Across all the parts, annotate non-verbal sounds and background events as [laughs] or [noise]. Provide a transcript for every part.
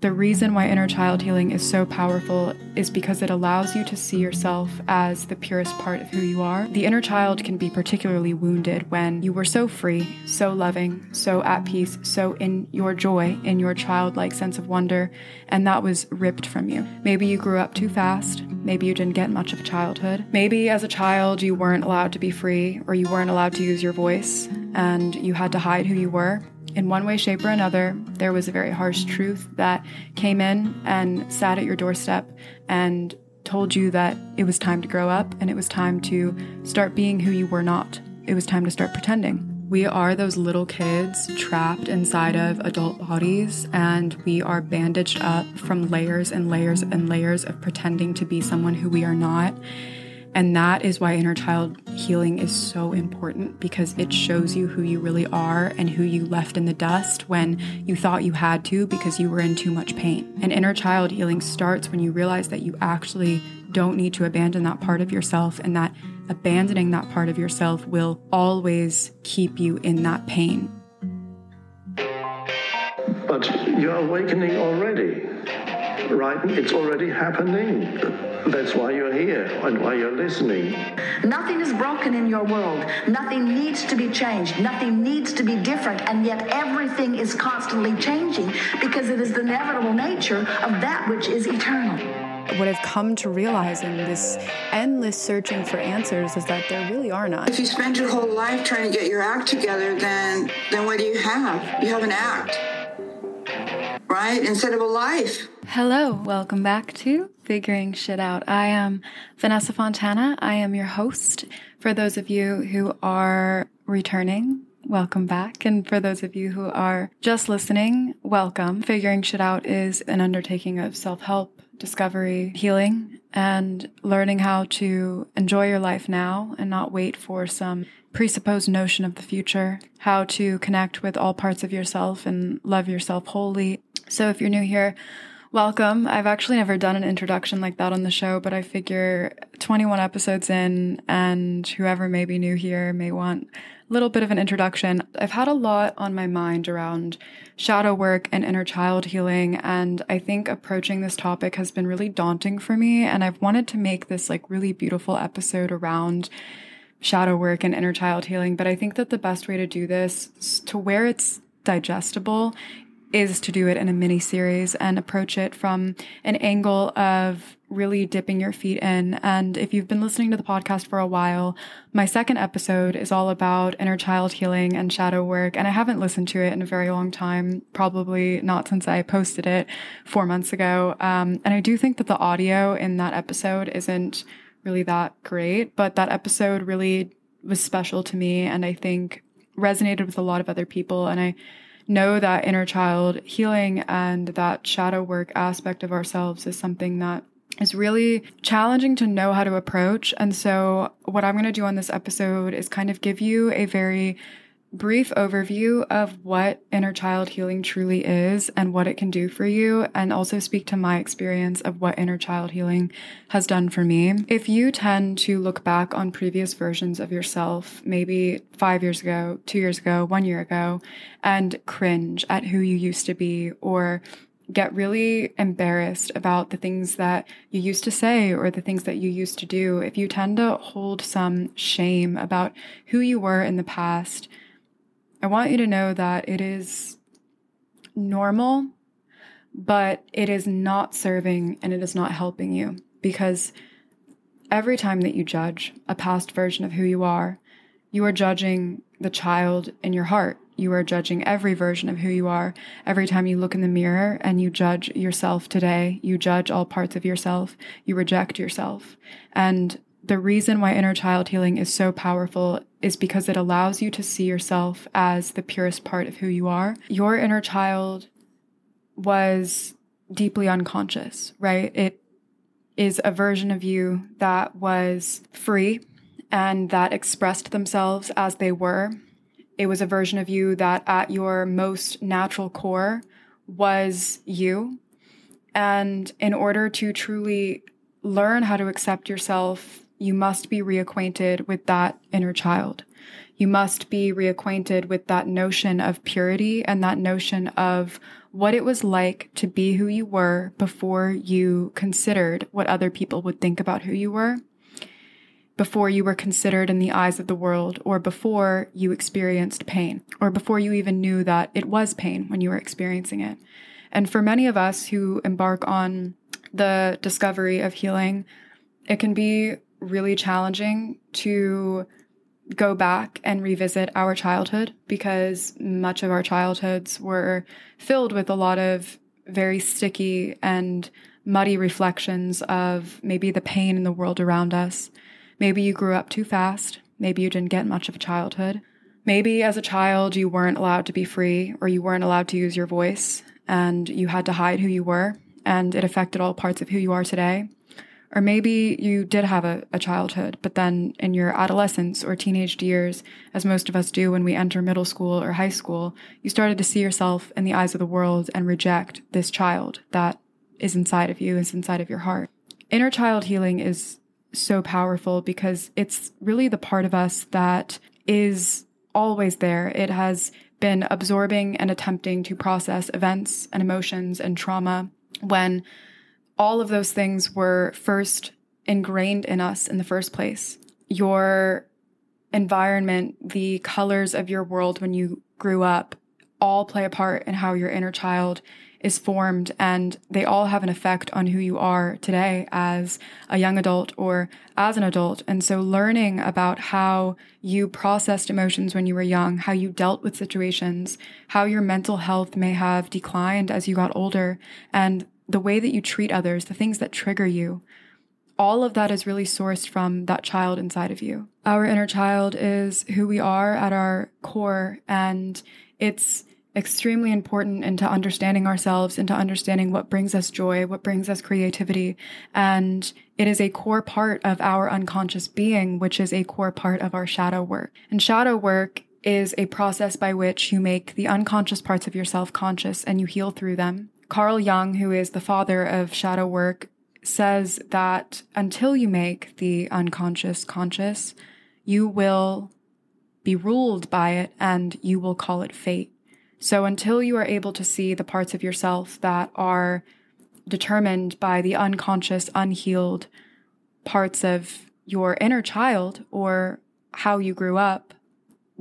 The reason why inner child healing is so powerful is because it allows you to see yourself as the purest part of who you are. The inner child can be particularly wounded when you were so free, so loving, so at peace, so in your joy, in your childlike sense of wonder, and that was ripped from you. Maybe you grew up too fast. Maybe you didn't get much of a childhood. Maybe as a child you weren't allowed to be free or you weren't allowed to use your voice and you had to hide who you were in one way, shape, or another, there was a very harsh truth that came in and sat at your doorstep and told you that it was time to grow up and it was time to start being who you were not. It was time to start pretending. We are those little kids trapped inside of adult bodies, and we are bandaged up from layers and layers and layers of pretending to be someone who we are not. And that is why inner child healing is so important because it shows you who you really are and who you left in the dust when you thought you had to because you were in too much pain. And inner child healing starts when you realize that you actually don't need to abandon that part of yourself and that abandoning that part of yourself will always keep you in that pain. But you're awakening already right? It's already happening. That's why you're here and why you're listening. Nothing is broken in your world. Nothing needs to be changed. Nothing needs to be different. And yet everything is constantly changing because it is the inevitable nature of that which is eternal. What I've come to realize in this endless searching for answers is that there really are none. If you spend your whole life trying to get your act together, then then what do you have? You have an act right? Instead of a life. Hello, welcome back to Figuring Shit Out. I am Vanessa Fontana. I am your host. For those of you who are returning, welcome back. And for those of you who are just listening, welcome. Figuring Shit Out is an undertaking of self help, discovery, healing, and learning how to enjoy your life now and not wait for some presupposed notion of the future, how to connect with all parts of yourself and love yourself wholly. So if you're new here, welcome. I've actually never done an introduction like that on the show, but I figure 21 episodes in and whoever may be new here may want a little bit of an introduction. I've had a lot on my mind around shadow work and inner child healing, and I think approaching this topic has been really daunting for me, and I've wanted to make this like really beautiful episode around shadow work and inner child healing. But I think that the best way to do this to where it's digestible is to do it in a mini series and approach it from an angle of really dipping your feet in. And if you've been listening to the podcast for a while, my second episode is all about inner child healing and shadow work. And I haven't listened to it in a very long time, probably not since I posted it four months ago. Um, and I do think that the audio in that episode isn't really that great, but that episode really was special to me and I think resonated with a lot of other people. And I know that inner child healing and that shadow work aspect of ourselves is something that is really challenging to know how to approach. And so, what I'm going to do on this episode is kind of give you a very brief overview of what inner child healing truly is and what it can do for you, and also speak to my experience of what inner child healing has done for me. If you tend to look back on previous versions of yourself, maybe five years ago, two years ago, one year ago, and cringe at who you used to be, or get really embarrassed about the things that you used to say or the things that you used to do, if you tend to hold some shame about who you were in the past, I want you to know that it is normal, but it is not serving and it is not helping you because every time that you judge a past version of who you are, you are judging the child in your heart. You are judging every version of who you are. Every time you look in the mirror and you judge yourself today, you judge all parts of yourself. You reject yourself. And the reason why inner child healing is so powerful is because it allows you to see yourself as the purest part of who you are. Your inner child was deeply unconscious, right? It is a version of you that was free and that expressed themselves as they were. It was a version of you that, at your most natural core, was you. And in order to truly learn how to accept yourself you must be reacquainted with that inner child. You must be reacquainted with that notion of purity and that notion of what it was like to be who you were before you considered what other people would think about who you were, before you were considered in the eyes of the world, or before you experienced pain, or before you even knew that it was pain when you were experiencing it. And for many of us who embark on the discovery of healing, it can be really challenging to go back and revisit our childhood because much of our childhoods were filled with a lot of very sticky and muddy reflections of maybe the pain in the world around us. Maybe you grew up too fast. Maybe you didn't get much of a childhood. Maybe as a child you weren't allowed to be free or you weren't allowed to use your voice and you had to hide who you were and it affected all parts of who you are today. Or maybe you did have a, a, childhood, but then in your adolescence or teenage years, as most of us do when we enter middle school or high school, you started to see yourself in the eyes of the world and reject this child that is inside of you, is inside of your heart. Inner child healing is so powerful because it's really the part of us that is always there. It has been absorbing and attempting to process events and emotions and trauma when all of those things were first ingrained in us in the first place. Your environment, the colors of your world when you grew up, all play a part in how your inner child is formed, and they all have an effect on who you are today as a young adult or as an adult. And so, learning about how you processed emotions when you were young, how you dealt with situations, how your mental health may have declined as you got older, and the way that you treat others, the things that trigger you, all of that is really sourced from that child inside of you. Our inner child is who we are at our core, and it's extremely important into understanding ourselves, into understanding what brings us joy, what brings us creativity. And it is a core part of our unconscious being, which is a core part of our shadow work. And shadow work is a process by which you make the unconscious parts of yourself conscious and you heal through them. Carl Jung, who is the father of shadow work, says that until you make the unconscious conscious, you will be ruled by it and you will call it fate. So until you are able to see the parts of yourself that are determined by the unconscious, unhealed parts of your inner child or how you grew up,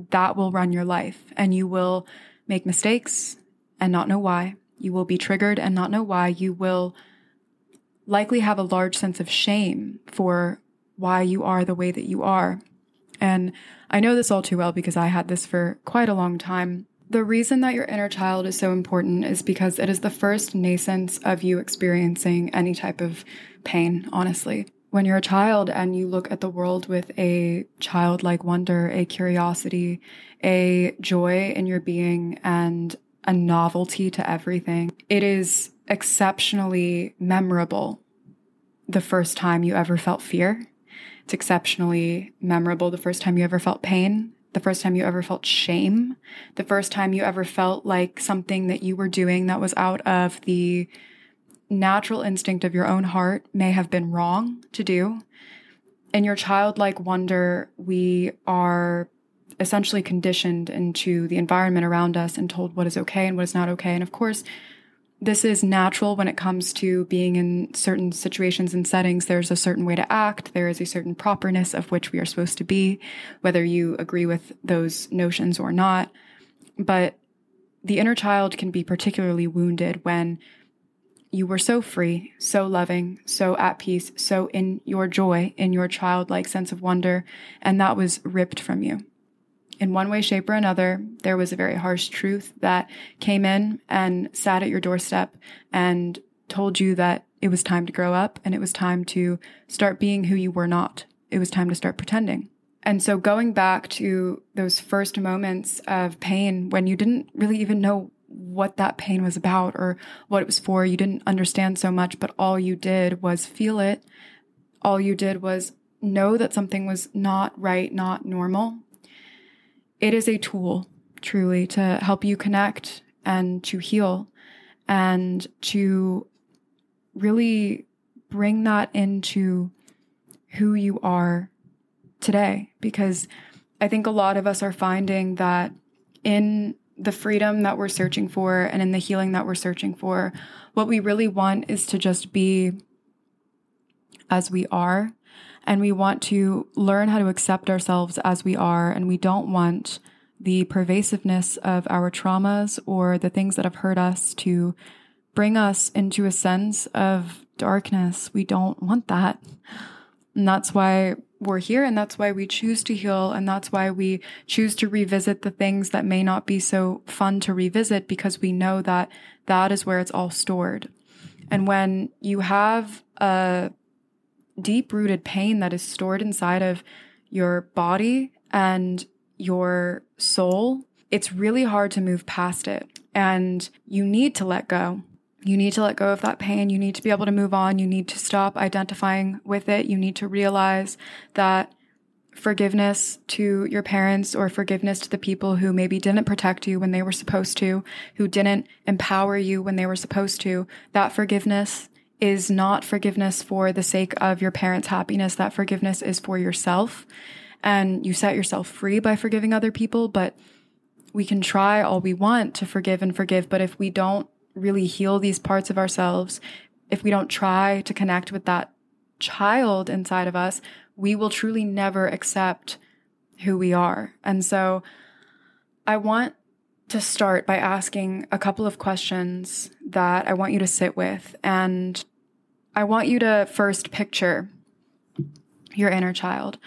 that will run your life and you will make mistakes and not know why. You will be triggered and not know why. You will likely have a large sense of shame for why you are the way that you are. And I know this all too well because I had this for quite a long time. The reason that your inner child is so important is because it is the first nascence of you experiencing any type of pain, honestly. When you're a child and you look at the world with a childlike wonder, a curiosity, a joy in your being, and a novelty to everything. It is exceptionally memorable the first time you ever felt fear. It's exceptionally memorable the first time you ever felt pain, the first time you ever felt shame, the first time you ever felt like something that you were doing that was out of the natural instinct of your own heart may have been wrong to do. In your childlike wonder, we are essentially conditioned into the environment around us and told what is okay and what is not okay. And of course, this is natural when it comes to being in certain situations and settings. There's a certain way to act. There is a certain properness of which we are supposed to be, whether you agree with those notions or not. But the inner child can be particularly wounded when you were so free, so loving, so at peace, so in your joy, in your childlike sense of wonder, and that was ripped from you in one way, shape, or another, there was a very harsh truth that came in and sat at your doorstep and told you that it was time to grow up and it was time to start being who you were not. It was time to start pretending. And so going back to those first moments of pain when you didn't really even know what that pain was about or what it was for, you didn't understand so much, but all you did was feel it. All you did was know that something was not right, not normal, it is a tool truly to help you connect and to heal and to really bring that into who you are today. Because I think a lot of us are finding that in the freedom that we're searching for and in the healing that we're searching for, what we really want is to just be as we are. And we want to learn how to accept ourselves as we are. And we don't want the pervasiveness of our traumas or the things that have hurt us to bring us into a sense of darkness. We don't want that. And that's why we're here and that's why we choose to heal and that's why we choose to revisit the things that may not be so fun to revisit because we know that that is where it's all stored. And when you have a deep rooted pain that is stored inside of your body and your soul, it's really hard to move past it. And you need to let go. You need to let go of that pain. You need to be able to move on. You need to stop identifying with it. You need to realize that forgiveness to your parents or forgiveness to the people who maybe didn't protect you when they were supposed to, who didn't empower you when they were supposed to, that forgiveness is not forgiveness for the sake of your parents' happiness. That forgiveness is for yourself. And you set yourself free by forgiving other people. But we can try all we want to forgive and forgive. But if we don't really heal these parts of ourselves, if we don't try to connect with that child inside of us, we will truly never accept who we are. And so I want to start by asking a couple of questions that I want you to sit with. And I want you to first picture your inner child.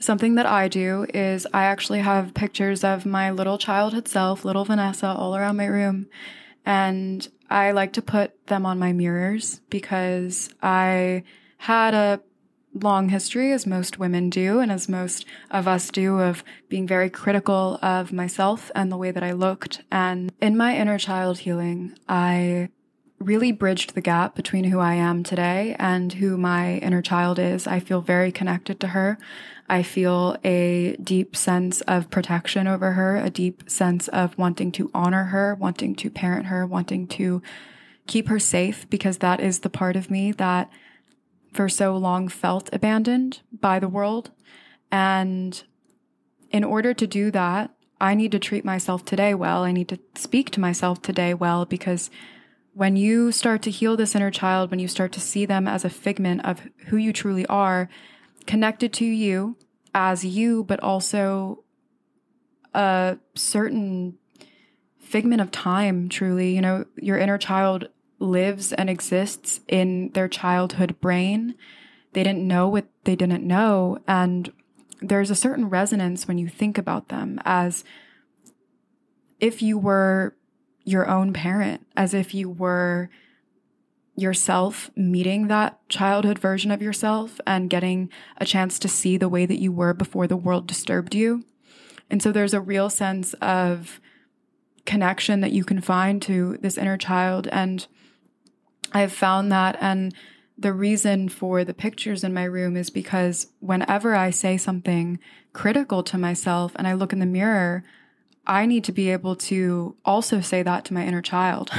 Something that I do is I actually have pictures of my little childhood self, little Vanessa, all around my room. And I like to put them on my mirrors because I had a long history, as most women do, and as most of us do, of being very critical of myself and the way that I looked. And in my inner child healing, I really bridged the gap between who I am today and who my inner child is. I feel very connected to her. I feel a deep sense of protection over her, a deep sense of wanting to honor her, wanting to parent her, wanting to keep her safe because that is the part of me that for so long felt abandoned by the world. And in order to do that, I need to treat myself today well. I need to speak to myself today well because when you start to heal this inner child, when you start to see them as a figment of who you truly are, connected to you as you, but also a certain figment of time, truly. You know, your inner child lives and exists in their childhood brain. They didn't know what they didn't know. And there's a certain resonance when you think about them as if you were your own parent, as if you were yourself meeting that childhood version of yourself and getting a chance to see the way that you were before the world disturbed you. And so there's a real sense of connection that you can find to this inner child. And I've found that. And the reason for the pictures in my room is because whenever I say something critical to myself and I look in the mirror, I need to be able to also say that to my inner child.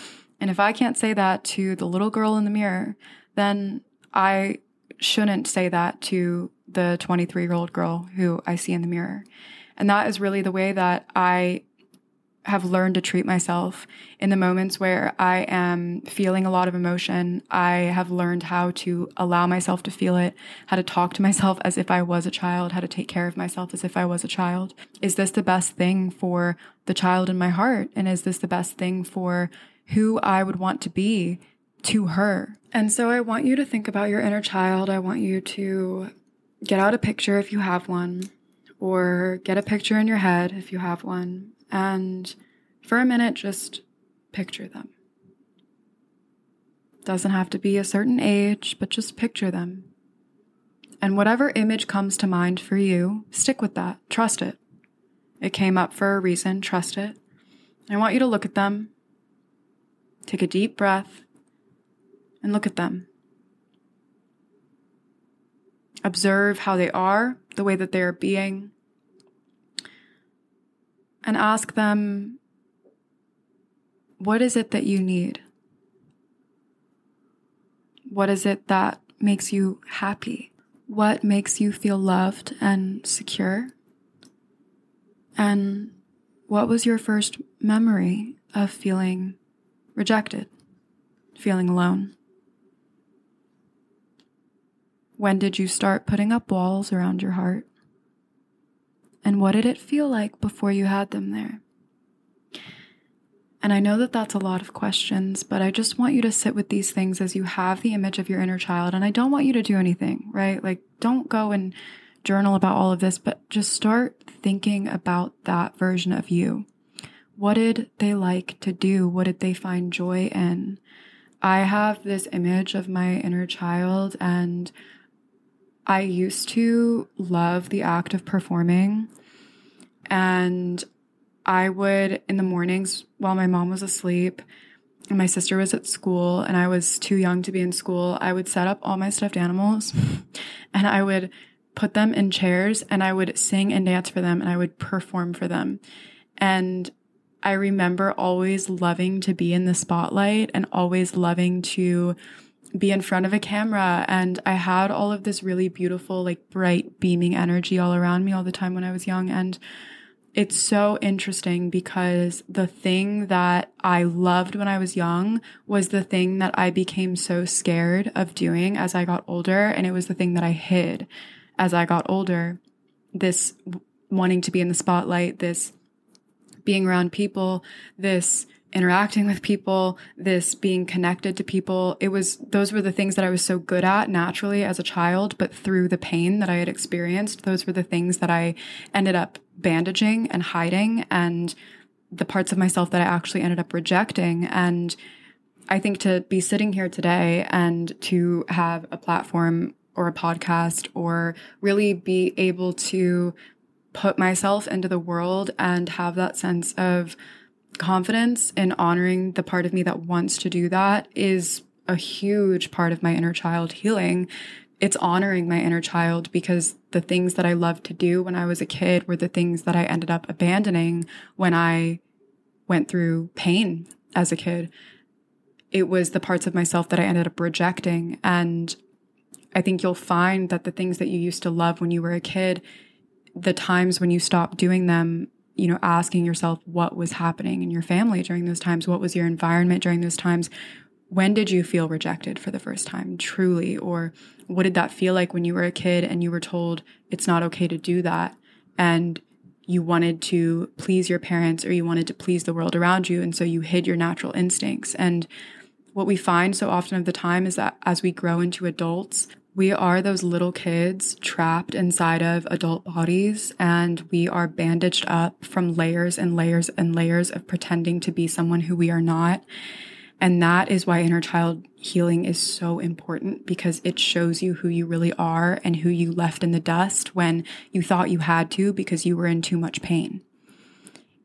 [laughs] and if I can't say that to the little girl in the mirror, then I shouldn't say that to the 23 year old girl who I see in the mirror. And that is really the way that I have learned to treat myself in the moments where I am feeling a lot of emotion. I have learned how to allow myself to feel it, how to talk to myself as if I was a child, how to take care of myself as if I was a child. Is this the best thing for the child in my heart? And is this the best thing for who I would want to be to her? And so I want you to think about your inner child. I want you to get out a picture if you have one, or get a picture in your head if you have one and for a minute, just picture them. Doesn't have to be a certain age, but just picture them. And whatever image comes to mind for you, stick with that. Trust it. It came up for a reason. Trust it. I want you to look at them. Take a deep breath and look at them. Observe how they are, the way that they are being, and ask them, What is it that you need? What is it that makes you happy? What makes you feel loved and secure? And what was your first memory of feeling rejected, feeling alone? When did you start putting up walls around your heart? And what did it feel like before you had them there? And I know that that's a lot of questions, but I just want you to sit with these things as you have the image of your inner child. And I don't want you to do anything, right? Like, don't go and journal about all of this, but just start thinking about that version of you. What did they like to do? What did they find joy in? I have this image of my inner child, and I used to love the act of performing. And I would, in the mornings while my mom was asleep and my sister was at school and I was too young to be in school, I would set up all my stuffed animals [laughs] and I would put them in chairs and I would sing and dance for them and I would perform for them. And I remember always loving to be in the spotlight and always loving to be in front of a camera. And I had all of this really beautiful, like bright, beaming energy all around me all the time when I was young. And it's so interesting because the thing that I loved when I was young was the thing that I became so scared of doing as I got older. And it was the thing that I hid as I got older. This wanting to be in the spotlight, this being around people, this interacting with people, this being connected to people. It was, those were the things that I was so good at naturally as a child, but through the pain that I had experienced, those were the things that I ended up bandaging and hiding and the parts of myself that I actually ended up rejecting. And I think to be sitting here today and to have a platform or a podcast or really be able to put myself into the world and have that sense of confidence in honoring the part of me that wants to do that is a huge part of my inner child healing. It's honoring my inner child because the things that I loved to do when I was a kid were the things that I ended up abandoning when I went through pain as a kid. It was the parts of myself that I ended up rejecting. And I think you'll find that the things that you used to love when you were a kid, the times when you stopped doing them you know, asking yourself what was happening in your family during those times, what was your environment during those times, when did you feel rejected for the first time, truly? Or what did that feel like when you were a kid and you were told it's not okay to do that? And you wanted to please your parents or you wanted to please the world around you. And so you hid your natural instincts. And what we find so often of the time is that as we grow into adults, we are those little kids trapped inside of adult bodies, and we are bandaged up from layers and layers and layers of pretending to be someone who we are not. And that is why inner child healing is so important because it shows you who you really are and who you left in the dust when you thought you had to because you were in too much pain.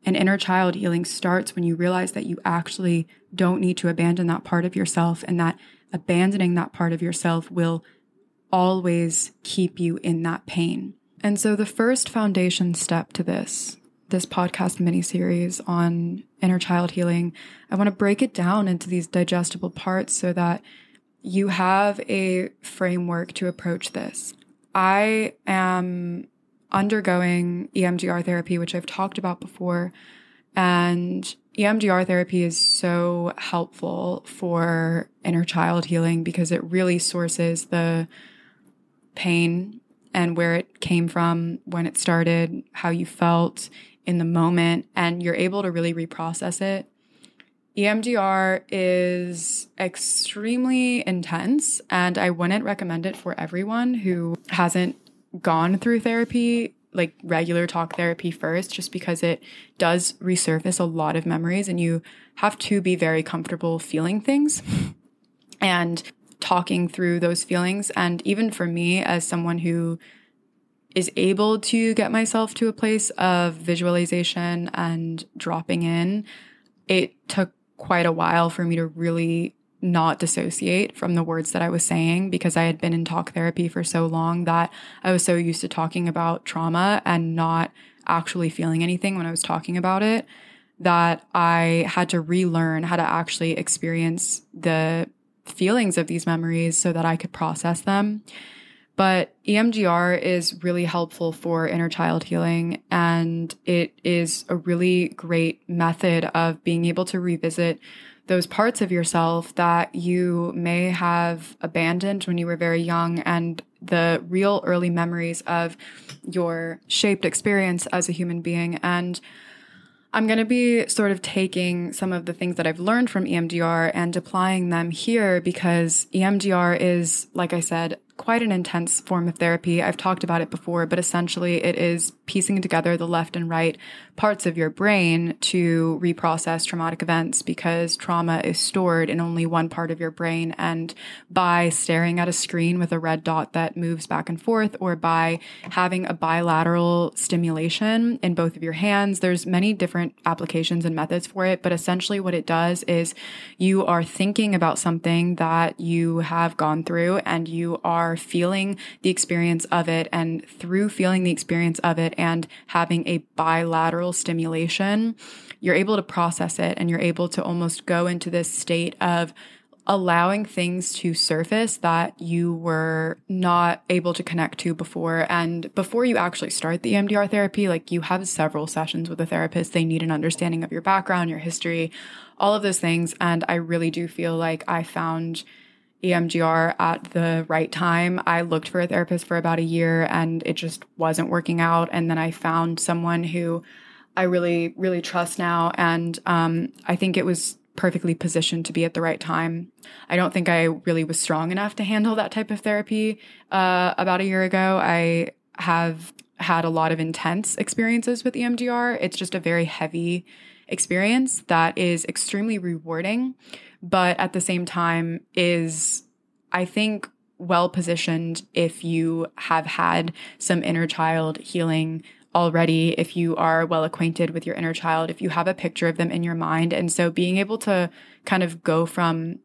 And inner child healing starts when you realize that you actually don't need to abandon that part of yourself and that abandoning that part of yourself will always keep you in that pain. And so the first foundation step to this, this podcast mini series on inner child healing, I want to break it down into these digestible parts so that you have a framework to approach this. I am undergoing EMDR therapy, which I've talked about before. And EMDR therapy is so helpful for inner child healing because it really sources the pain and where it came from, when it started, how you felt in the moment, and you're able to really reprocess it. EMDR is extremely intense, and I wouldn't recommend it for everyone who hasn't gone through therapy, like regular talk therapy first, just because it does resurface a lot of memories, and you have to be very comfortable feeling things. And talking through those feelings. And even for me, as someone who is able to get myself to a place of visualization and dropping in, it took quite a while for me to really not dissociate from the words that I was saying because I had been in talk therapy for so long that I was so used to talking about trauma and not actually feeling anything when I was talking about it that I had to relearn how to actually experience the feelings of these memories so that I could process them. But EMDR is really helpful for inner child healing, and it is a really great method of being able to revisit those parts of yourself that you may have abandoned when you were very young and the real early memories of your shaped experience as a human being. And I'm going to be sort of taking some of the things that I've learned from EMDR and applying them here because EMDR is, like I said, quite an intense form of therapy. I've talked about it before, but essentially it is piecing together the left and right parts of your brain to reprocess traumatic events because trauma is stored in only one part of your brain. And by staring at a screen with a red dot that moves back and forth, or by having a bilateral stimulation in both of your hands, there's many different applications and methods for it. But essentially what it does is you are thinking about something that you have gone through and you are feeling the experience of it. And through feeling the experience of it and having a bilateral stimulation, you're able to process it and you're able to almost go into this state of allowing things to surface that you were not able to connect to before. And before you actually start the EMDR therapy, like you have several sessions with a therapist, they need an understanding of your background, your history, all of those things. And I really do feel like I found EMDR at the right time. I looked for a therapist for about a year and it just wasn't working out. And then I found someone who I really, really trust now. And um, I think it was perfectly positioned to be at the right time. I don't think I really was strong enough to handle that type of therapy uh, about a year ago. I have had a lot of intense experiences with EMDR. It's just a very heavy experience that is extremely rewarding, but at the same time is, I think, well positioned if you have had some inner child healing already, if you are well acquainted with your inner child, if you have a picture of them in your mind. And so being able to kind of go from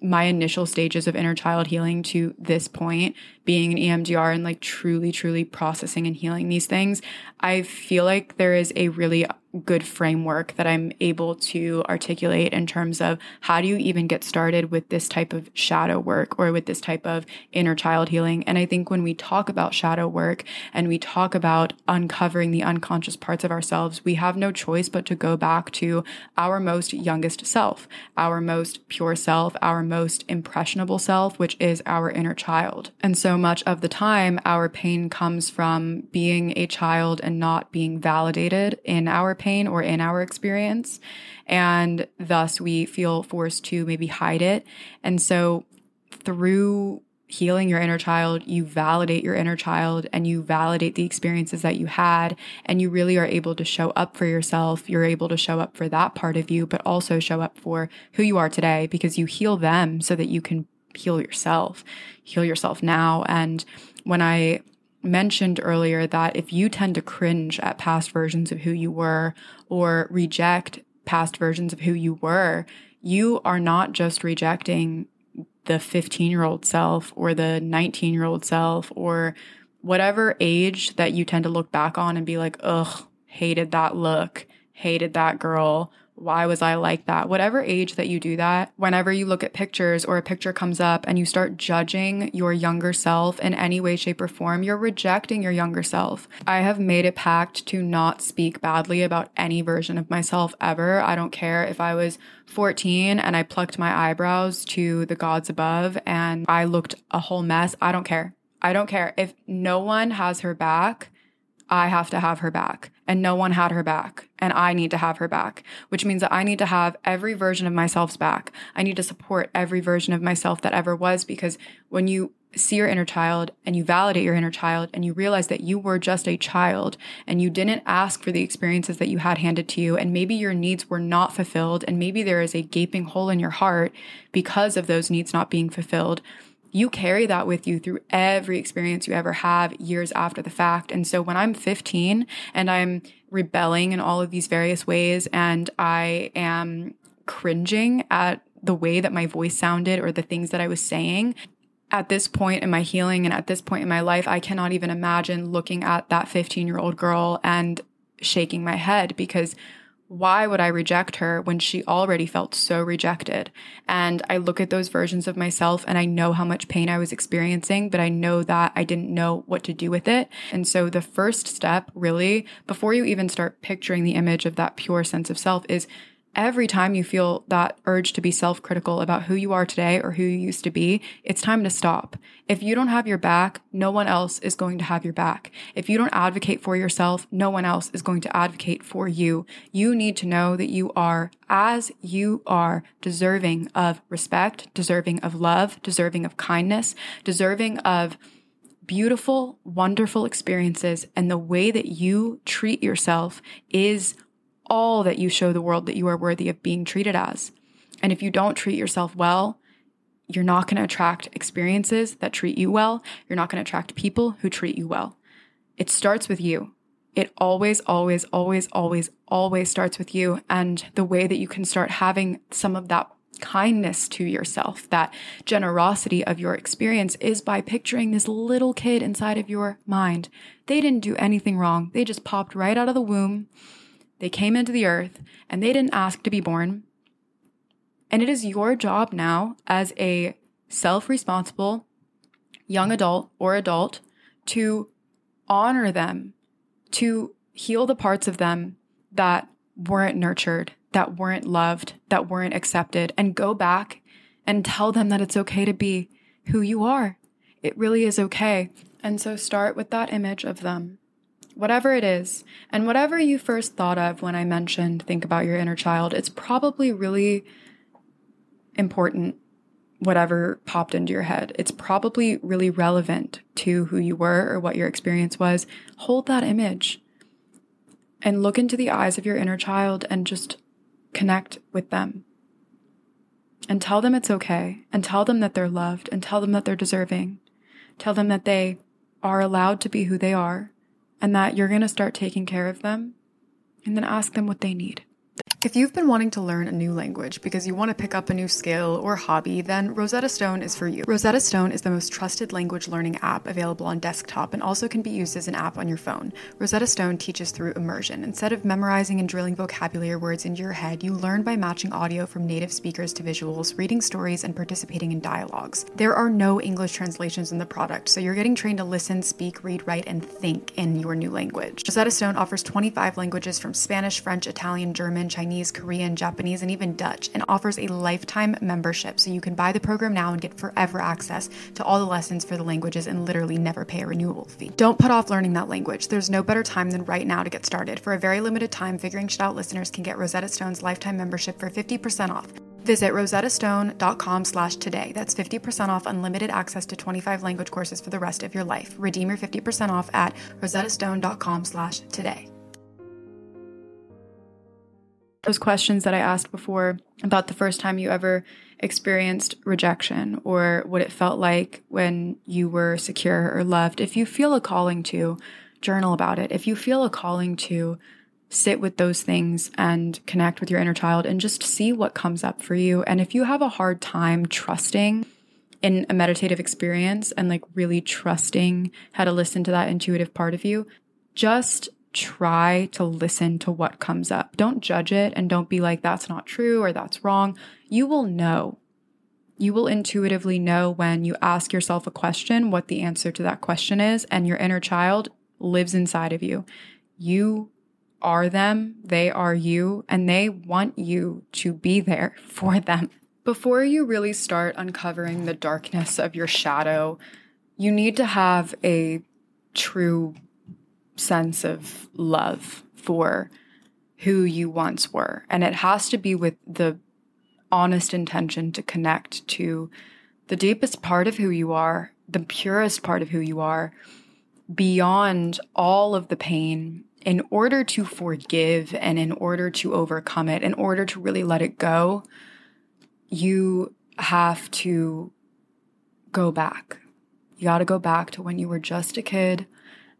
my initial stages of inner child healing to this point, being an EMDR and like truly, truly processing and healing these things, I feel like there is a really good framework that I'm able to articulate in terms of how do you even get started with this type of shadow work or with this type of inner child healing. And I think when we talk about shadow work and we talk about uncovering the unconscious parts of ourselves, we have no choice but to go back to our most youngest self, our most pure self, our most impressionable self, which is our inner child. And so much of the time, our pain comes from being a child and not being validated in our pain or in our experience. And thus we feel forced to maybe hide it. And so through healing your inner child, you validate your inner child and you validate the experiences that you had. And you really are able to show up for yourself. You're able to show up for that part of you, but also show up for who you are today because you heal them so that you can heal yourself, heal yourself now. And when I mentioned earlier that if you tend to cringe at past versions of who you were or reject past versions of who you were, you are not just rejecting the 15 year old self or the 19 year old self or whatever age that you tend to look back on and be like, ugh, hated that look, hated that girl, why was I like that? Whatever age that you do that, whenever you look at pictures or a picture comes up and you start judging your younger self in any way, shape, or form, you're rejecting your younger self. I have made a pact to not speak badly about any version of myself ever. I don't care if I was 14 and I plucked my eyebrows to the gods above and I looked a whole mess. I don't care. I don't care. If no one has her back, I have to have her back and no one had her back and I need to have her back, which means that I need to have every version of myself's back. I need to support every version of myself that ever was because when you see your inner child and you validate your inner child and you realize that you were just a child and you didn't ask for the experiences that you had handed to you and maybe your needs were not fulfilled and maybe there is a gaping hole in your heart because of those needs not being fulfilled you carry that with you through every experience you ever have years after the fact. And so when I'm 15 and I'm rebelling in all of these various ways and I am cringing at the way that my voice sounded or the things that I was saying, at this point in my healing and at this point in my life, I cannot even imagine looking at that 15 year old girl and shaking my head because why would I reject her when she already felt so rejected? And I look at those versions of myself and I know how much pain I was experiencing, but I know that I didn't know what to do with it. And so the first step, really, before you even start picturing the image of that pure sense of self, is every time you feel that urge to be self critical about who you are today or who you used to be, it's time to stop. If you don't have your back, no one else is going to have your back. If you don't advocate for yourself, no one else is going to advocate for you. You need to know that you are, as you are, deserving of respect, deserving of love, deserving of kindness, deserving of beautiful, wonderful experiences. And the way that you treat yourself is all that you show the world that you are worthy of being treated as. And if you don't treat yourself well, you're not going to attract experiences that treat you well. You're not going to attract people who treat you well. It starts with you. It always, always, always, always, always starts with you. And the way that you can start having some of that kindness to yourself, that generosity of your experience is by picturing this little kid inside of your mind. They didn't do anything wrong. They just popped right out of the womb they came into the earth and they didn't ask to be born. And it is your job now as a self responsible young adult or adult to honor them, to heal the parts of them that weren't nurtured, that weren't loved, that weren't accepted, and go back and tell them that it's okay to be who you are. It really is okay. And so start with that image of them whatever it is, and whatever you first thought of when I mentioned think about your inner child, it's probably really important, whatever popped into your head. It's probably really relevant to who you were or what your experience was. Hold that image and look into the eyes of your inner child and just connect with them. And tell them it's okay, and tell them that they're loved, and tell them that they're deserving. Tell them that they are allowed to be who they are, and that you're going to start taking care of them and then ask them what they need. If you've been wanting to learn a new language because you want to pick up a new skill or hobby, then Rosetta Stone is for you. Rosetta Stone is the most trusted language learning app available on desktop and also can be used as an app on your phone. Rosetta Stone teaches through immersion. Instead of memorizing and drilling vocabulary words into your head, you learn by matching audio from native speakers to visuals, reading stories, and participating in dialogues. There are no English translations in the product, so you're getting trained to listen, speak, read, write, and think in your new language. Rosetta Stone offers 25 languages from Spanish, French, Italian, German, Chinese, Chinese, Korean, Japanese, and even Dutch, and offers a lifetime membership. So you can buy the program now and get forever access to all the lessons for the languages and literally never pay a renewal fee. Don't put off learning that language. There's no better time than right now to get started. For a very limited time, Figuring Shit Out listeners can get Rosetta Stone's lifetime membership for 50% off. Visit rosettastone.com slash today. That's 50% off unlimited access to 25 language courses for the rest of your life. Redeem your 50% off at rosettastone.com slash today those questions that I asked before about the first time you ever experienced rejection or what it felt like when you were secure or loved, if you feel a calling to journal about it, if you feel a calling to sit with those things and connect with your inner child and just see what comes up for you. And if you have a hard time trusting in a meditative experience and like really trusting how to listen to that intuitive part of you, just try to listen to what comes up. Don't judge it and don't be like, that's not true or that's wrong. You will know. You will intuitively know when you ask yourself a question what the answer to that question is, and your inner child lives inside of you. You are them, they are you, and they want you to be there [laughs] for them. Before you really start uncovering the darkness of your shadow, you need to have a true sense of love for who you once were. And it has to be with the honest intention to connect to the deepest part of who you are, the purest part of who you are, beyond all of the pain in order to forgive and in order to overcome it, in order to really let it go, you have to go back. You got to go back to when you were just a kid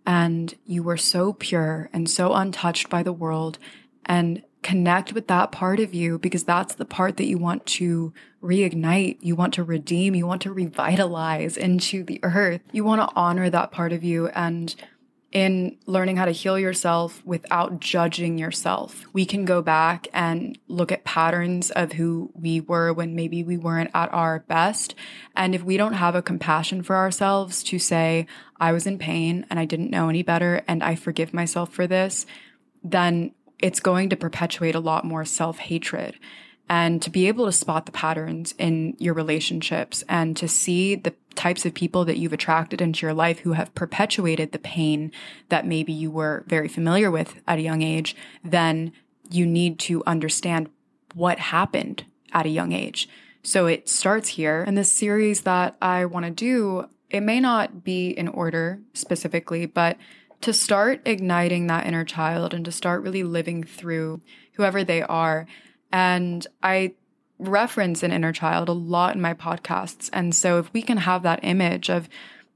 and you were so pure and so untouched by the world and connect with that part of you because that's the part that you want to reignite, you want to redeem, you want to revitalize into the earth. You want to honor that part of you and in learning how to heal yourself without judging yourself. We can go back and look at patterns of who we were when maybe we weren't at our best. And if we don't have a compassion for ourselves to say, I was in pain and I didn't know any better and I forgive myself for this, then it's going to perpetuate a lot more self hatred. And to be able to spot the patterns in your relationships and to see the types of people that you've attracted into your life who have perpetuated the pain that maybe you were very familiar with at a young age, then you need to understand what happened at a young age. So it starts here. And this series that I want to do, it may not be in order specifically, but to start igniting that inner child and to start really living through whoever they are. And I reference an inner child a lot in my podcasts. And so if we can have that image of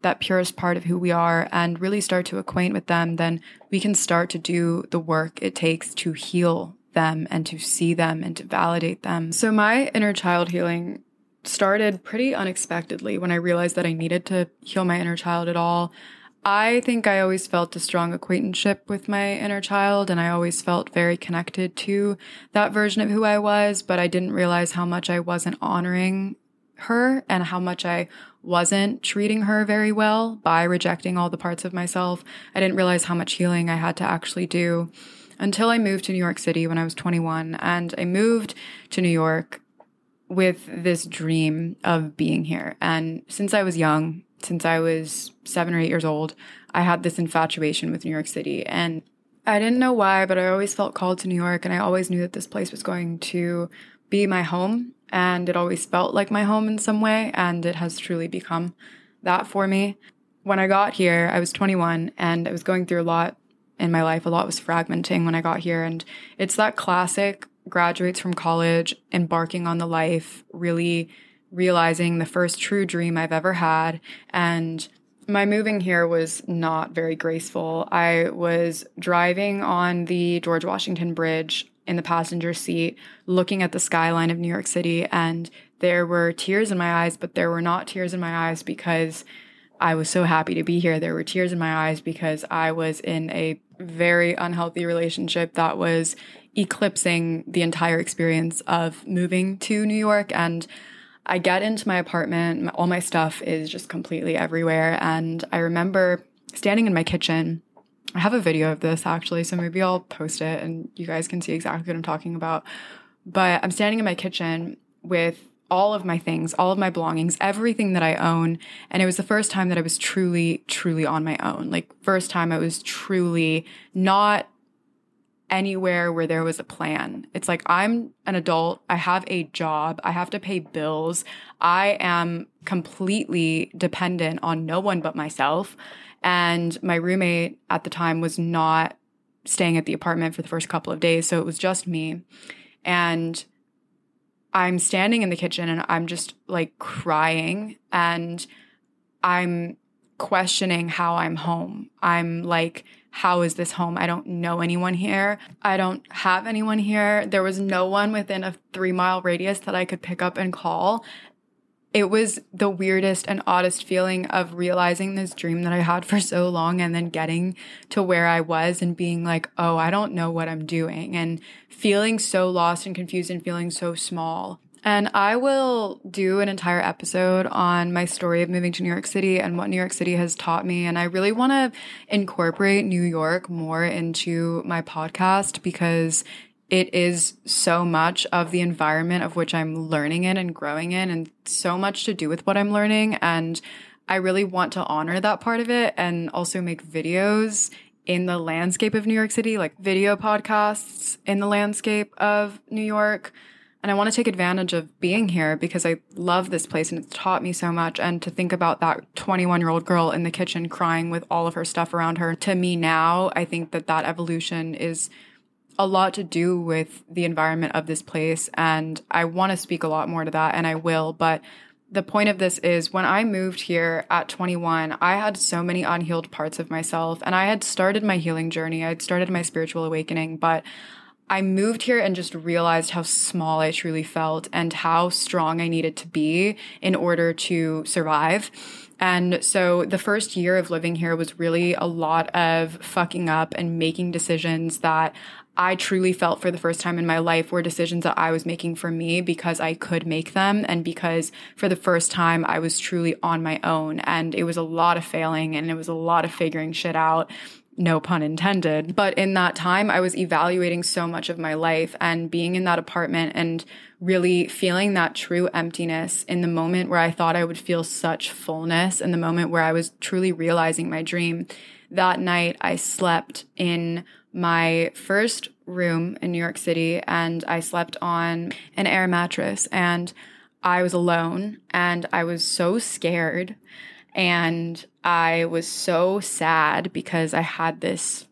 that purest part of who we are and really start to acquaint with them, then we can start to do the work it takes to heal them and to see them and to validate them. So my inner child healing started pretty unexpectedly when I realized that I needed to heal my inner child at all. I think I always felt a strong acquaintanceship with my inner child, and I always felt very connected to that version of who I was, but I didn't realize how much I wasn't honoring her and how much I wasn't treating her very well by rejecting all the parts of myself. I didn't realize how much healing I had to actually do until I moved to New York City when I was 21. And I moved to New York with this dream of being here. And since I was young, since I was seven or eight years old, I had this infatuation with New York City. And I didn't know why, but I always felt called to New York. And I always knew that this place was going to be my home. And it always felt like my home in some way. And it has truly become that for me. When I got here, I was 21 and I was going through a lot in my life. A lot was fragmenting when I got here. And it's that classic graduates from college, embarking on the life, really realizing the first true dream I've ever had. And my moving here was not very graceful. I was driving on the George Washington Bridge in the passenger seat, looking at the skyline of New York City, and there were tears in my eyes, but there were not tears in my eyes because I was so happy to be here. There were tears in my eyes because I was in a very unhealthy relationship that was eclipsing the entire experience of moving to New York. And I get into my apartment, all my stuff is just completely everywhere. And I remember standing in my kitchen. I have a video of this actually, so maybe I'll post it and you guys can see exactly what I'm talking about. But I'm standing in my kitchen with all of my things, all of my belongings, everything that I own. And it was the first time that I was truly, truly on my own. Like, first time I was truly not anywhere where there was a plan. It's like I'm an adult, I have a job, I have to pay bills. I am completely dependent on no one but myself. And my roommate at the time was not staying at the apartment for the first couple of days, so it was just me. And I'm standing in the kitchen and I'm just like crying and I'm questioning how I'm home. I'm like how is this home? I don't know anyone here. I don't have anyone here. There was no one within a three mile radius that I could pick up and call. It was the weirdest and oddest feeling of realizing this dream that I had for so long and then getting to where I was and being like, oh, I don't know what I'm doing and feeling so lost and confused and feeling so small. And I will do an entire episode on my story of moving to New York City and what New York City has taught me. And I really want to incorporate New York more into my podcast because it is so much of the environment of which I'm learning in and growing in, and so much to do with what I'm learning. And I really want to honor that part of it and also make videos in the landscape of New York City, like video podcasts in the landscape of New York and I want to take advantage of being here because I love this place and it's taught me so much. And to think about that 21 year old girl in the kitchen crying with all of her stuff around her, to me now, I think that that evolution is a lot to do with the environment of this place. And I want to speak a lot more to that, and I will. But the point of this is when I moved here at 21, I had so many unhealed parts of myself, and I had started my healing journey. I had started my spiritual awakening, but I moved here and just realized how small I truly felt and how strong I needed to be in order to survive. And so the first year of living here was really a lot of fucking up and making decisions that I truly felt for the first time in my life were decisions that I was making for me because I could make them and because for the first time I was truly on my own. And it was a lot of failing and it was a lot of figuring shit out no pun intended. But in that time, I was evaluating so much of my life and being in that apartment and really feeling that true emptiness in the moment where I thought I would feel such fullness, in the moment where I was truly realizing my dream. That night, I slept in my first room in New York City and I slept on an air mattress and I was alone and I was so scared and I was so sad because I had this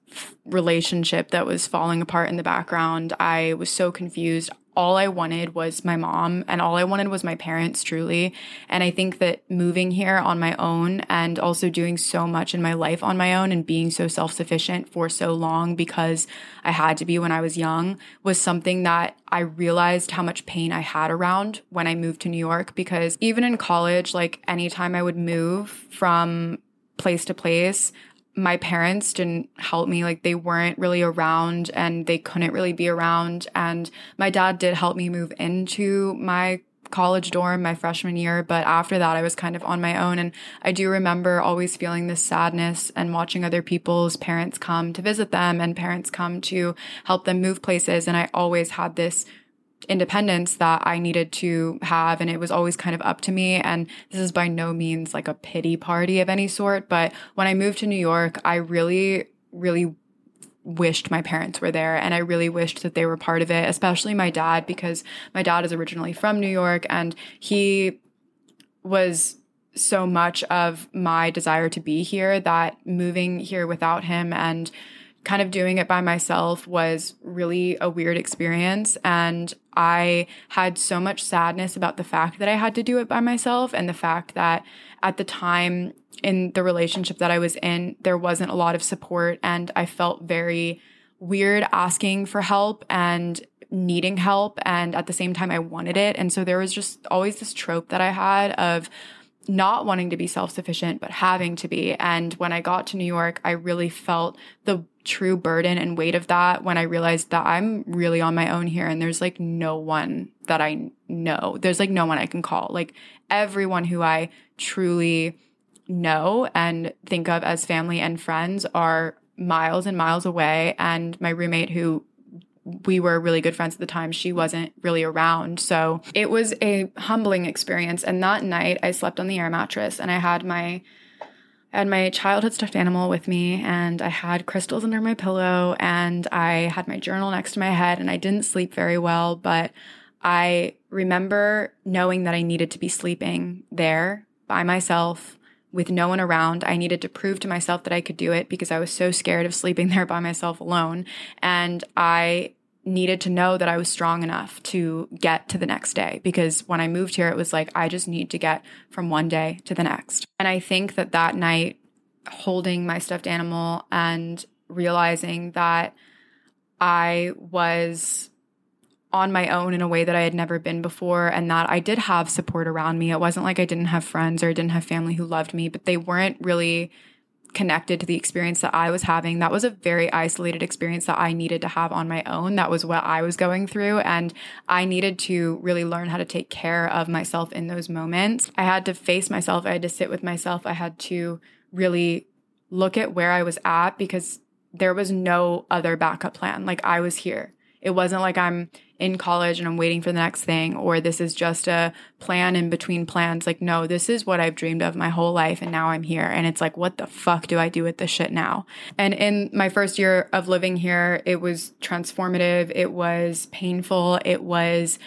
relationship that was falling apart in the background. I was so confused all I wanted was my mom and all I wanted was my parents truly. And I think that moving here on my own and also doing so much in my life on my own and being so self sufficient for so long because I had to be when I was young was something that I realized how much pain I had around when I moved to New York. Because even in college, like anytime I would move from place to place, my parents didn't help me. Like they weren't really around and they couldn't really be around. And my dad did help me move into my college dorm my freshman year but after that I was kind of on my own. And I do remember always feeling this sadness and watching other people's parents come to visit them and parents come to help them move places. And I always had this independence that I needed to have. And it was always kind of up to me. And this is by no means like a pity party of any sort. But when I moved to New York, I really, really wished my parents were there and I really wished that they were part of it, especially my dad, because my dad is originally from New York and he was so much of my desire to be here that moving here without him and kind of doing it by myself was really a weird experience. And I had so much sadness about the fact that I had to do it by myself and the fact that at the time in the relationship that I was in, there wasn't a lot of support. And I felt very weird asking for help and needing help. And at the same time, I wanted it. And so there was just always this trope that I had of, not wanting to be self sufficient, but having to be. And when I got to New York, I really felt the true burden and weight of that when I realized that I'm really on my own here and there's like no one that I know. There's like no one I can call. Like everyone who I truly know and think of as family and friends are miles and miles away. And my roommate who we were really good friends at the time. She wasn't really around. So it was a humbling experience. And that night I slept on the air mattress and I had my I had my childhood stuffed animal with me and I had crystals under my pillow and I had my journal next to my head and I didn't sleep very well, but I remember knowing that I needed to be sleeping there by myself with no one around. I needed to prove to myself that I could do it because I was so scared of sleeping [laughs] there by myself alone. And I needed to know that I was strong enough to get to the next day because when I moved here, it was like, I just need to get from one day to the next. And I think that that night, holding my stuffed animal and realizing that I was on my own in a way that I had never been before, and that I did have support around me. It wasn't like I didn't have friends or didn't have family who loved me, but they weren't really connected to the experience that I was having. That was a very isolated experience that I needed to have on my own. That was what I was going through. And I needed to really learn how to take care of myself in those moments. I had to face myself. I had to sit with myself. I had to really look at where I was at because there was no other backup plan. Like I was here. It wasn't like I'm in college and I'm waiting for the next thing, or this is just a plan in between plans. Like, no, this is what I've dreamed of my whole life. And now I'm here. And it's like, what the fuck do I do with this shit now? And in my first year of living here, it was transformative. It was painful. It was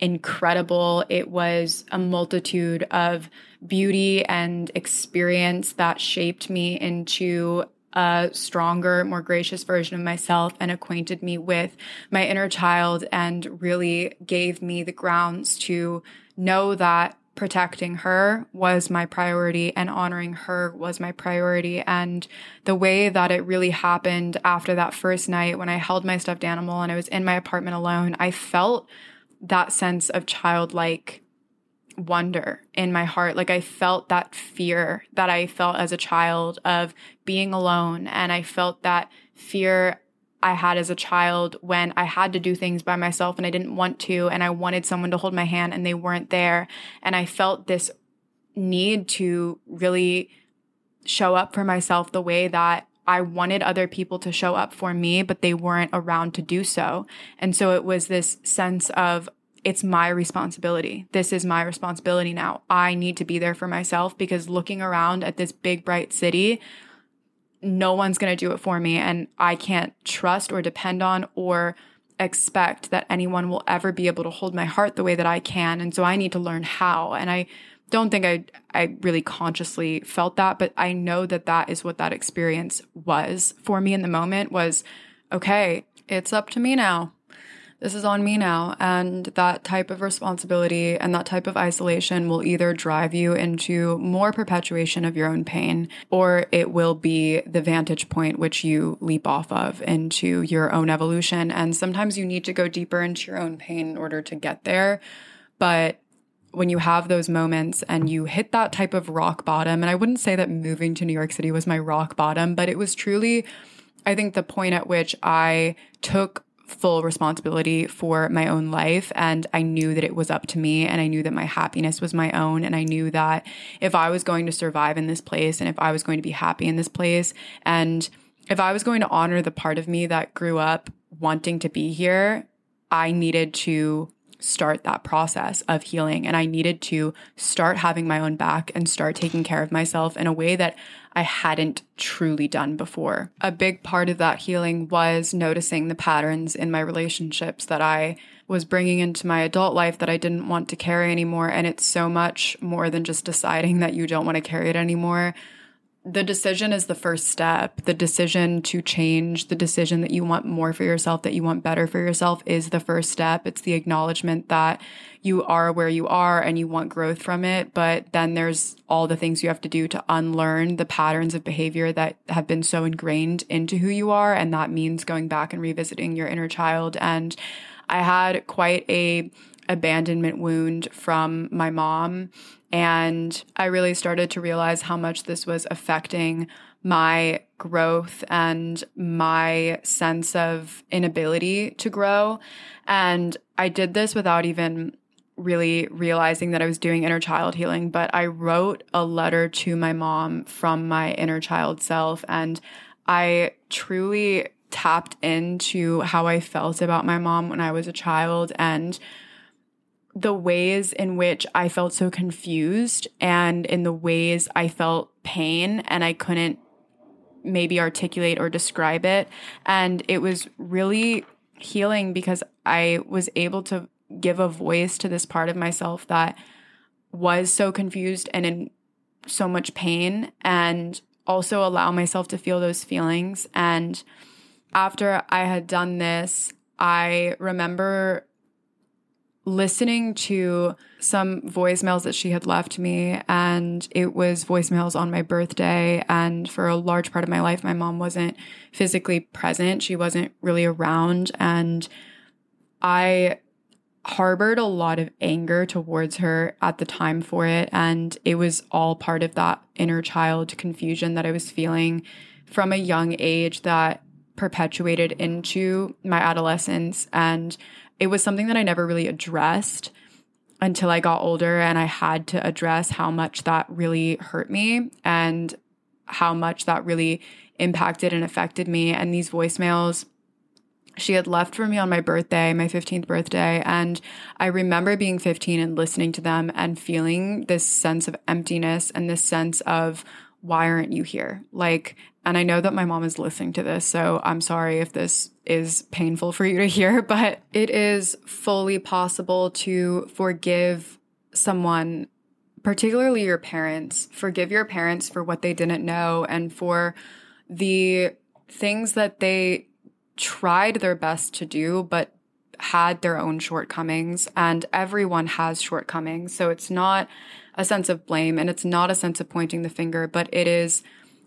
incredible. It was a multitude of beauty and experience that shaped me into a stronger, more gracious version of myself and acquainted me with my inner child and really gave me the grounds to know that protecting her was my priority and honoring her was my priority. And the way that it really happened after that first night when I held my stuffed animal and I was in my apartment alone, I felt that sense of childlike wonder in my heart. Like I felt that fear that I felt as a child of being alone. And I felt that fear I had as a child when I had to do things by myself and I didn't want to, and I wanted someone to hold my hand and they weren't there. And I felt this need to really show up for myself the way that I wanted other people to show up for me, but they weren't around to do so. And so it was this sense of, it's my responsibility. This is my responsibility now. I need to be there for myself because looking around at this big, bright city, no one's going to do it for me and I can't trust or depend on or expect that anyone will ever be able to hold my heart the way that I can and so I need to learn how and I don't think I I really consciously felt that but I know that that is what that experience was for me in the moment was okay it's up to me now this is on me now. And that type of responsibility and that type of isolation will either drive you into more perpetuation of your own pain, or it will be the vantage point which you leap off of into your own evolution. And sometimes you need to go deeper into your own pain in order to get there. But when you have those moments and you hit that type of rock bottom, and I wouldn't say that moving to New York City was my rock bottom, but it was truly, I think, the point at which I took full responsibility for my own life. And I knew that it was up to me. And I knew that my happiness was my own. And I knew that if I was going to survive in this place and if I was going to be happy in this place and if I was going to honor the part of me that grew up wanting to be here, I needed to start that process of healing. And I needed to start having my own back and start taking care of myself in a way that I hadn't truly done before. A big part of that healing was noticing the patterns in my relationships that I was bringing into my adult life that I didn't want to carry anymore. And it's so much more than just deciding that you don't want to carry it anymore the decision is the first step. The decision to change, the decision that you want more for yourself, that you want better for yourself is the first step. It's the acknowledgement that you are where you are and you want growth from it. But then there's all the things you have to do to unlearn the patterns of behavior that have been so ingrained into who you are. And that means going back and revisiting your inner child. And I had quite a abandonment wound from my mom and I really started to realize how much this was affecting my growth and my sense of inability to grow. And I did this without even really realizing that I was doing inner child healing, but I wrote a letter to my mom from my inner child self. And I truly tapped into how I felt about my mom when I was a child and the ways in which I felt so confused and in the ways I felt pain and I couldn't maybe articulate or describe it. And it was really healing because I was able to give a voice to this part of myself that was so confused and in so much pain and also allow myself to feel those feelings. And after I had done this, I remember listening to some voicemails that she had left me and it was voicemails on my birthday and for a large part of my life my mom wasn't physically present. She wasn't really around and i harbored a lot of anger towards her at the time for it and it was all part of that inner child confusion that i was feeling from a young age that perpetuated into my adolescence and it was something that I never really addressed until I got older and I had to address how much that really hurt me and how much that really impacted and affected me. And these voicemails she had left for me on my birthday, my 15th birthday. And I remember being 15 and listening to them and feeling this sense of emptiness and this sense of, why aren't you here? Like, and I know that my mom is listening to this, so I'm sorry if this is painful for you to hear, [laughs] but it is fully possible to forgive someone, particularly your parents. Forgive your parents for what they didn't know and for the things that they tried their best to do, but had their own shortcomings, and everyone has shortcomings. So it's not a sense of blame and it's not a sense of pointing the finger, but it is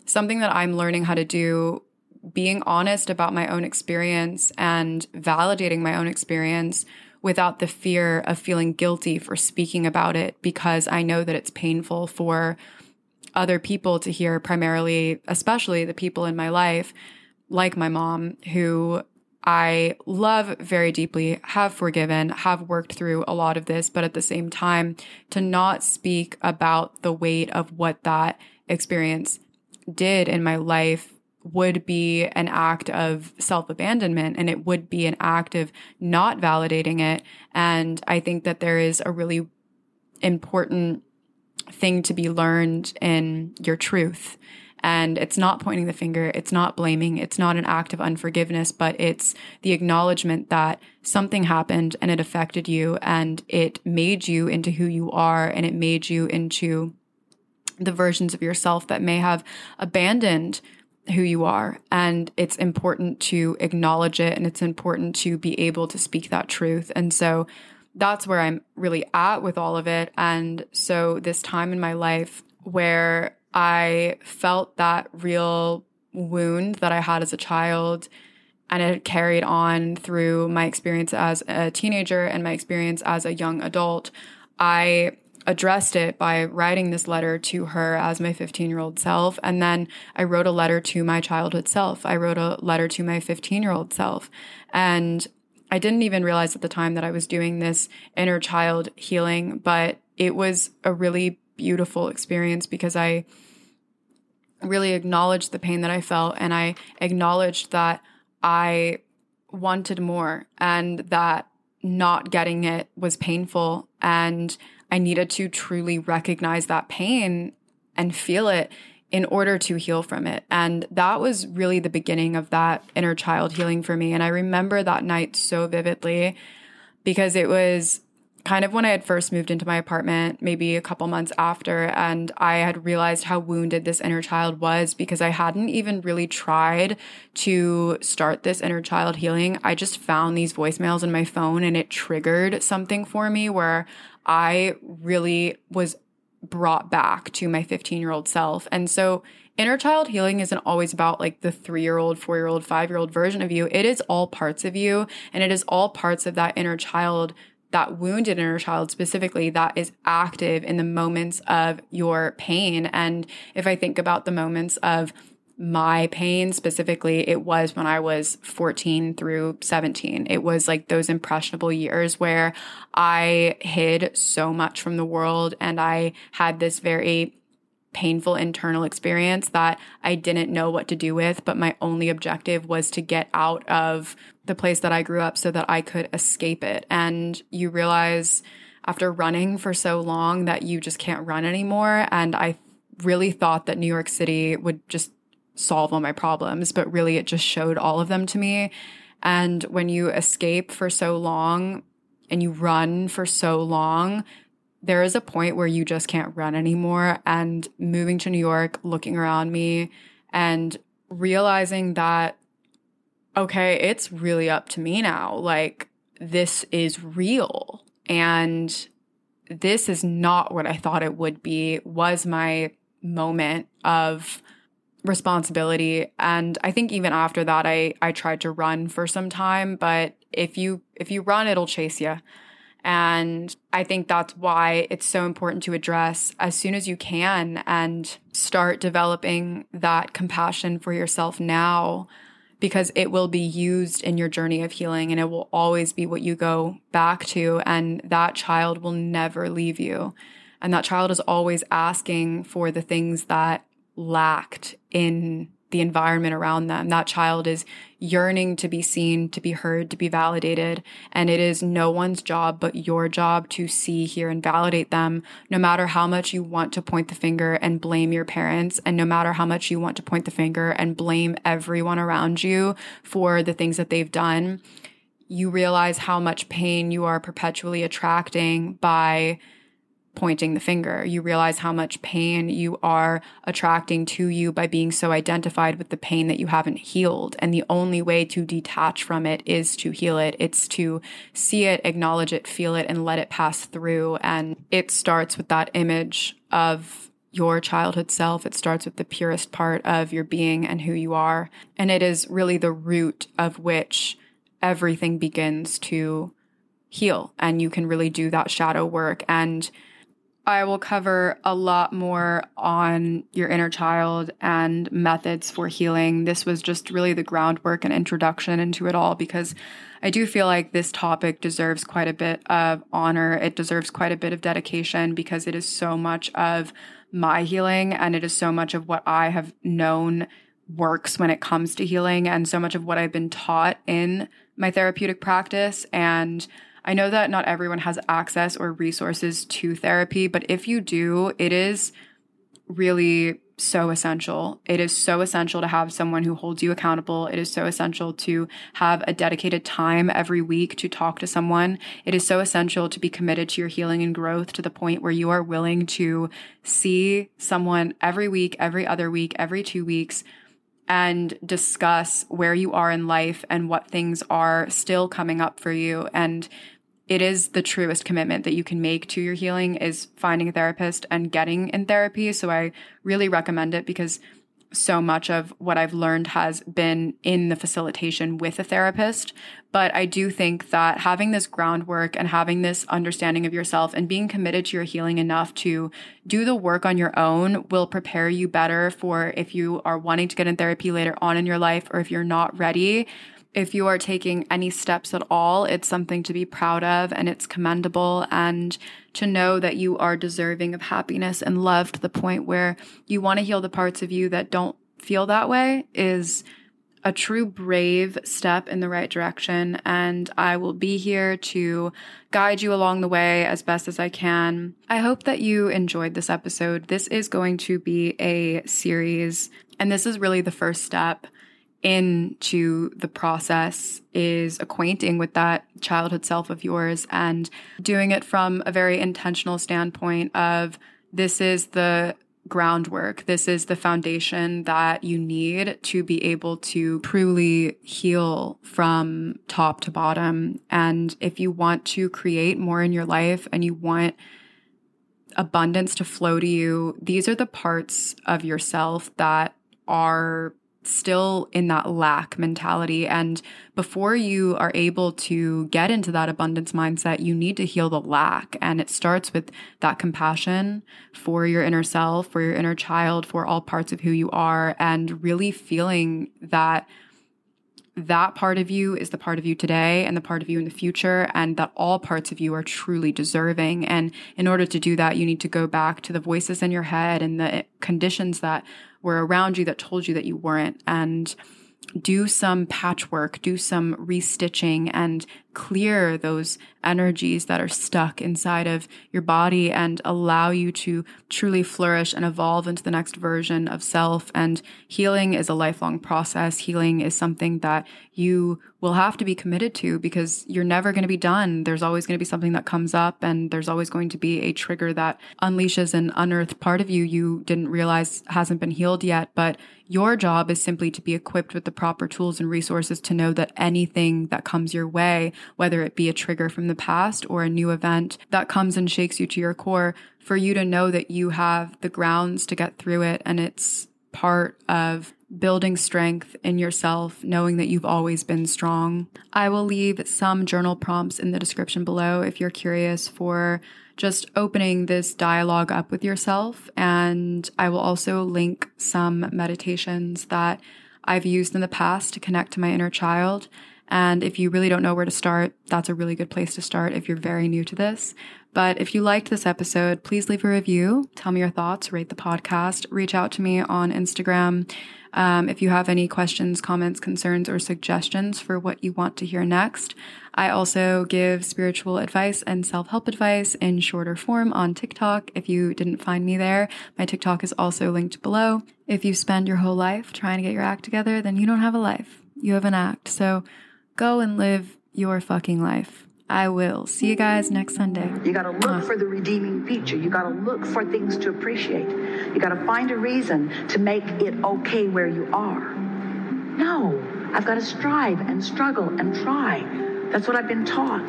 something that I'm learning how to do being honest about my own experience and validating my own experience without the fear of feeling guilty for speaking about it because I know that it's painful for other people to hear, primarily, especially the people in my life, like my mom, who I love very deeply, have forgiven, have worked through a lot of this, but at the same time, to not speak about the weight of what that experience did in my life would be an act of self abandonment and it would be an act of not validating it. And I think that there is a really important thing to be learned in your truth. And it's not pointing the finger, it's not blaming, it's not an act of unforgiveness, but it's the acknowledgement that something happened and it affected you and it made you into who you are and it made you into the versions of yourself that may have abandoned who you are. And it's important to acknowledge it and it's important to be able to speak that truth. And so that's where I'm really at with all of it. And so this time in my life where I felt that real wound that I had as a child and it carried on through my experience as a teenager and my experience as a young adult. I addressed it by writing this letter to her as my 15 year old self. And then I wrote a letter to my childhood self. I wrote a letter to my 15 year old self. And I didn't even realize at the time that I was doing this inner child healing, but it was a really beautiful experience because I really acknowledged the pain that I felt and I acknowledged that I wanted more and that not getting it was painful and I needed to truly recognize that pain and feel it in order to heal from it. And that was really the beginning of that inner child healing for me. And I remember that night so vividly because it was kind of when I had first moved into my apartment, maybe a couple months after, and I had realized how wounded this inner child was because I hadn't even really tried to start this inner child healing. I just found these voicemails in my phone and it triggered something for me where I really was brought back to my 15 year old self. And so inner child healing isn't always about like the three year old, four year old, five year old version of you. It is all parts of you and it is all parts of that inner child that wounded inner child specifically that is active in the moments of your pain. And if I think about the moments of my pain specifically, it was when I was 14 through 17. It was like those impressionable years where I hid so much from the world and I had this very painful internal experience that I didn't know what to do with, but my only objective was to get out of the place that I grew up so that I could escape it. And you realize after running for so long that you just can't run anymore. And I really thought that New York City would just solve all my problems, but really it just showed all of them to me. And when you escape for so long and you run for so long, there is a point where you just can't run anymore. And moving to New York, looking around me and realizing that, okay, it's really up to me now. Like, this is real. And this is not what I thought it would be, was my moment of responsibility. And i think even after that i i tried to run for some time but if you if you run it'll chase you and i think that's why it's so important to address as soon as you can and start developing that compassion for yourself now because it will be used in your journey of healing and it will always be what you go back to. And that child will never leave you. And that child is always asking for the things that lacked in the environment around them. That child is yearning to be seen, to be heard, to be validated. And it is no one's job but your job to see, hear, and validate them, no matter how much you want to point the finger and blame your parents, and no matter how much you want to point the finger and blame everyone around you for the things that they've done. You realize how much pain you are perpetually attracting by pointing the finger. You realize how much pain you are attracting to you by being so identified with the pain that you haven't healed. And the only way to detach from it is to heal it. It's to see it, acknowledge it, feel it, and let it pass through. And it starts with that image of your childhood self. It starts with the purest part of your being and who you are. And it is really the root of which everything begins to heal. And you can really do that shadow work. And I will cover a lot more on your inner child and methods for healing. This was just really the groundwork and introduction into it all because I do feel like this topic deserves quite a bit of honor. It deserves quite a bit of dedication because it is so much of my healing and it is so much of what I have known works when it comes to healing and so much of what I've been taught in my therapeutic practice. And I know that not everyone has access or resources to therapy, but if you do, it is really so essential. It is so essential to have someone who holds you accountable. It is so essential to have a dedicated time every week to talk to someone. It is so essential to be committed to your healing and growth to the point where you are willing to see someone every week, every other week, every two weeks and discuss where you are in life and what things are still coming up for you and it is the truest commitment that you can make to your healing is finding a therapist and getting in therapy. So I really recommend it because so much of what I've learned has been in the facilitation with a therapist. But I do think that having this groundwork and having this understanding of yourself and being committed to your healing enough to do the work on your own will prepare you better for if you are wanting to get in therapy later on in your life or if you're not ready if you are taking any steps at all, it's something to be proud of and it's commendable. And to know that you are deserving of happiness and love to the point where you want to heal the parts of you that don't feel that way is a true brave step in the right direction. And I will be here to guide you along the way as best as I can. I hope that you enjoyed this episode. This is going to be a series, and this is really the first step into the process is acquainting with that childhood self of yours and doing it from a very intentional standpoint of this is the groundwork. This is the foundation that you need to be able to truly heal from top to bottom. And if you want to create more in your life and you want abundance to flow to you, these are the parts of yourself that are still in that lack mentality. And before you are able to get into that abundance mindset, you need to heal the lack. And it starts with that compassion for your inner self, for your inner child, for all parts of who you are, and really feeling that that part of you is the part of you today and the part of you in the future, and that all parts of you are truly deserving. And in order to do that, you need to go back to the voices in your head and the conditions that were around you that told you that you weren't. And do some patchwork, do some restitching, and clear those energies that are stuck inside of your body and allow you to truly flourish and evolve into the next version of self. And healing is a lifelong process. Healing is something that you will have to be committed to because you're never going to be done. There's always going to be something that comes up, and there's always going to be a trigger that unleashes an unearthed part of you you didn't realize hasn't been healed yet. But your job is simply to be equipped with the proper tools and resources to know that anything that comes your way whether it be a trigger from the past or a new event that comes and shakes you to your core, for you to know that you have the grounds to get through it. And it's part of building strength in yourself, knowing that you've always been strong. I will leave some journal prompts in the description below if you're curious for just opening this dialogue up with yourself. And I will also link some meditations that I've used in the past to connect to my inner child. And if you really don't know where to start, that's a really good place to start if you're very new to this. But if you liked this episode, please leave a review. Tell me your thoughts, rate the podcast, reach out to me on Instagram. Um, if you have any questions, comments, concerns, or suggestions for what you want to hear next, I also give spiritual advice and self help advice in shorter form on TikTok. If you didn't find me there, my TikTok is also linked below. If you spend your whole life trying to get your act together, then you don't have a life. You have an act. So go and live your fucking life. I will see you guys next Sunday. You got to look for the redeeming feature. You got to look for things to appreciate. You got to find a reason to make it okay where you are. No, I've got to strive and struggle and try. That's what I've been taught.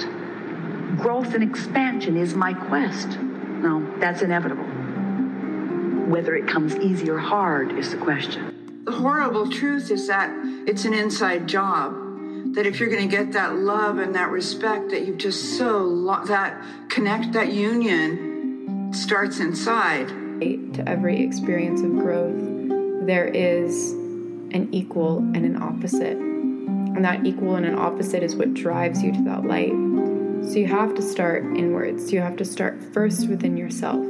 Growth and expansion is my quest. No, that's inevitable. Whether it comes easy or hard is the question. The horrible truth is that it's an inside job. That if you're going to get that love and that respect that you've just so lo- that connect that union starts inside. To every experience of growth, there is an equal and an opposite. And that equal and an opposite is what drives you to that light. So you have to start inwards. You have to start first within yourself.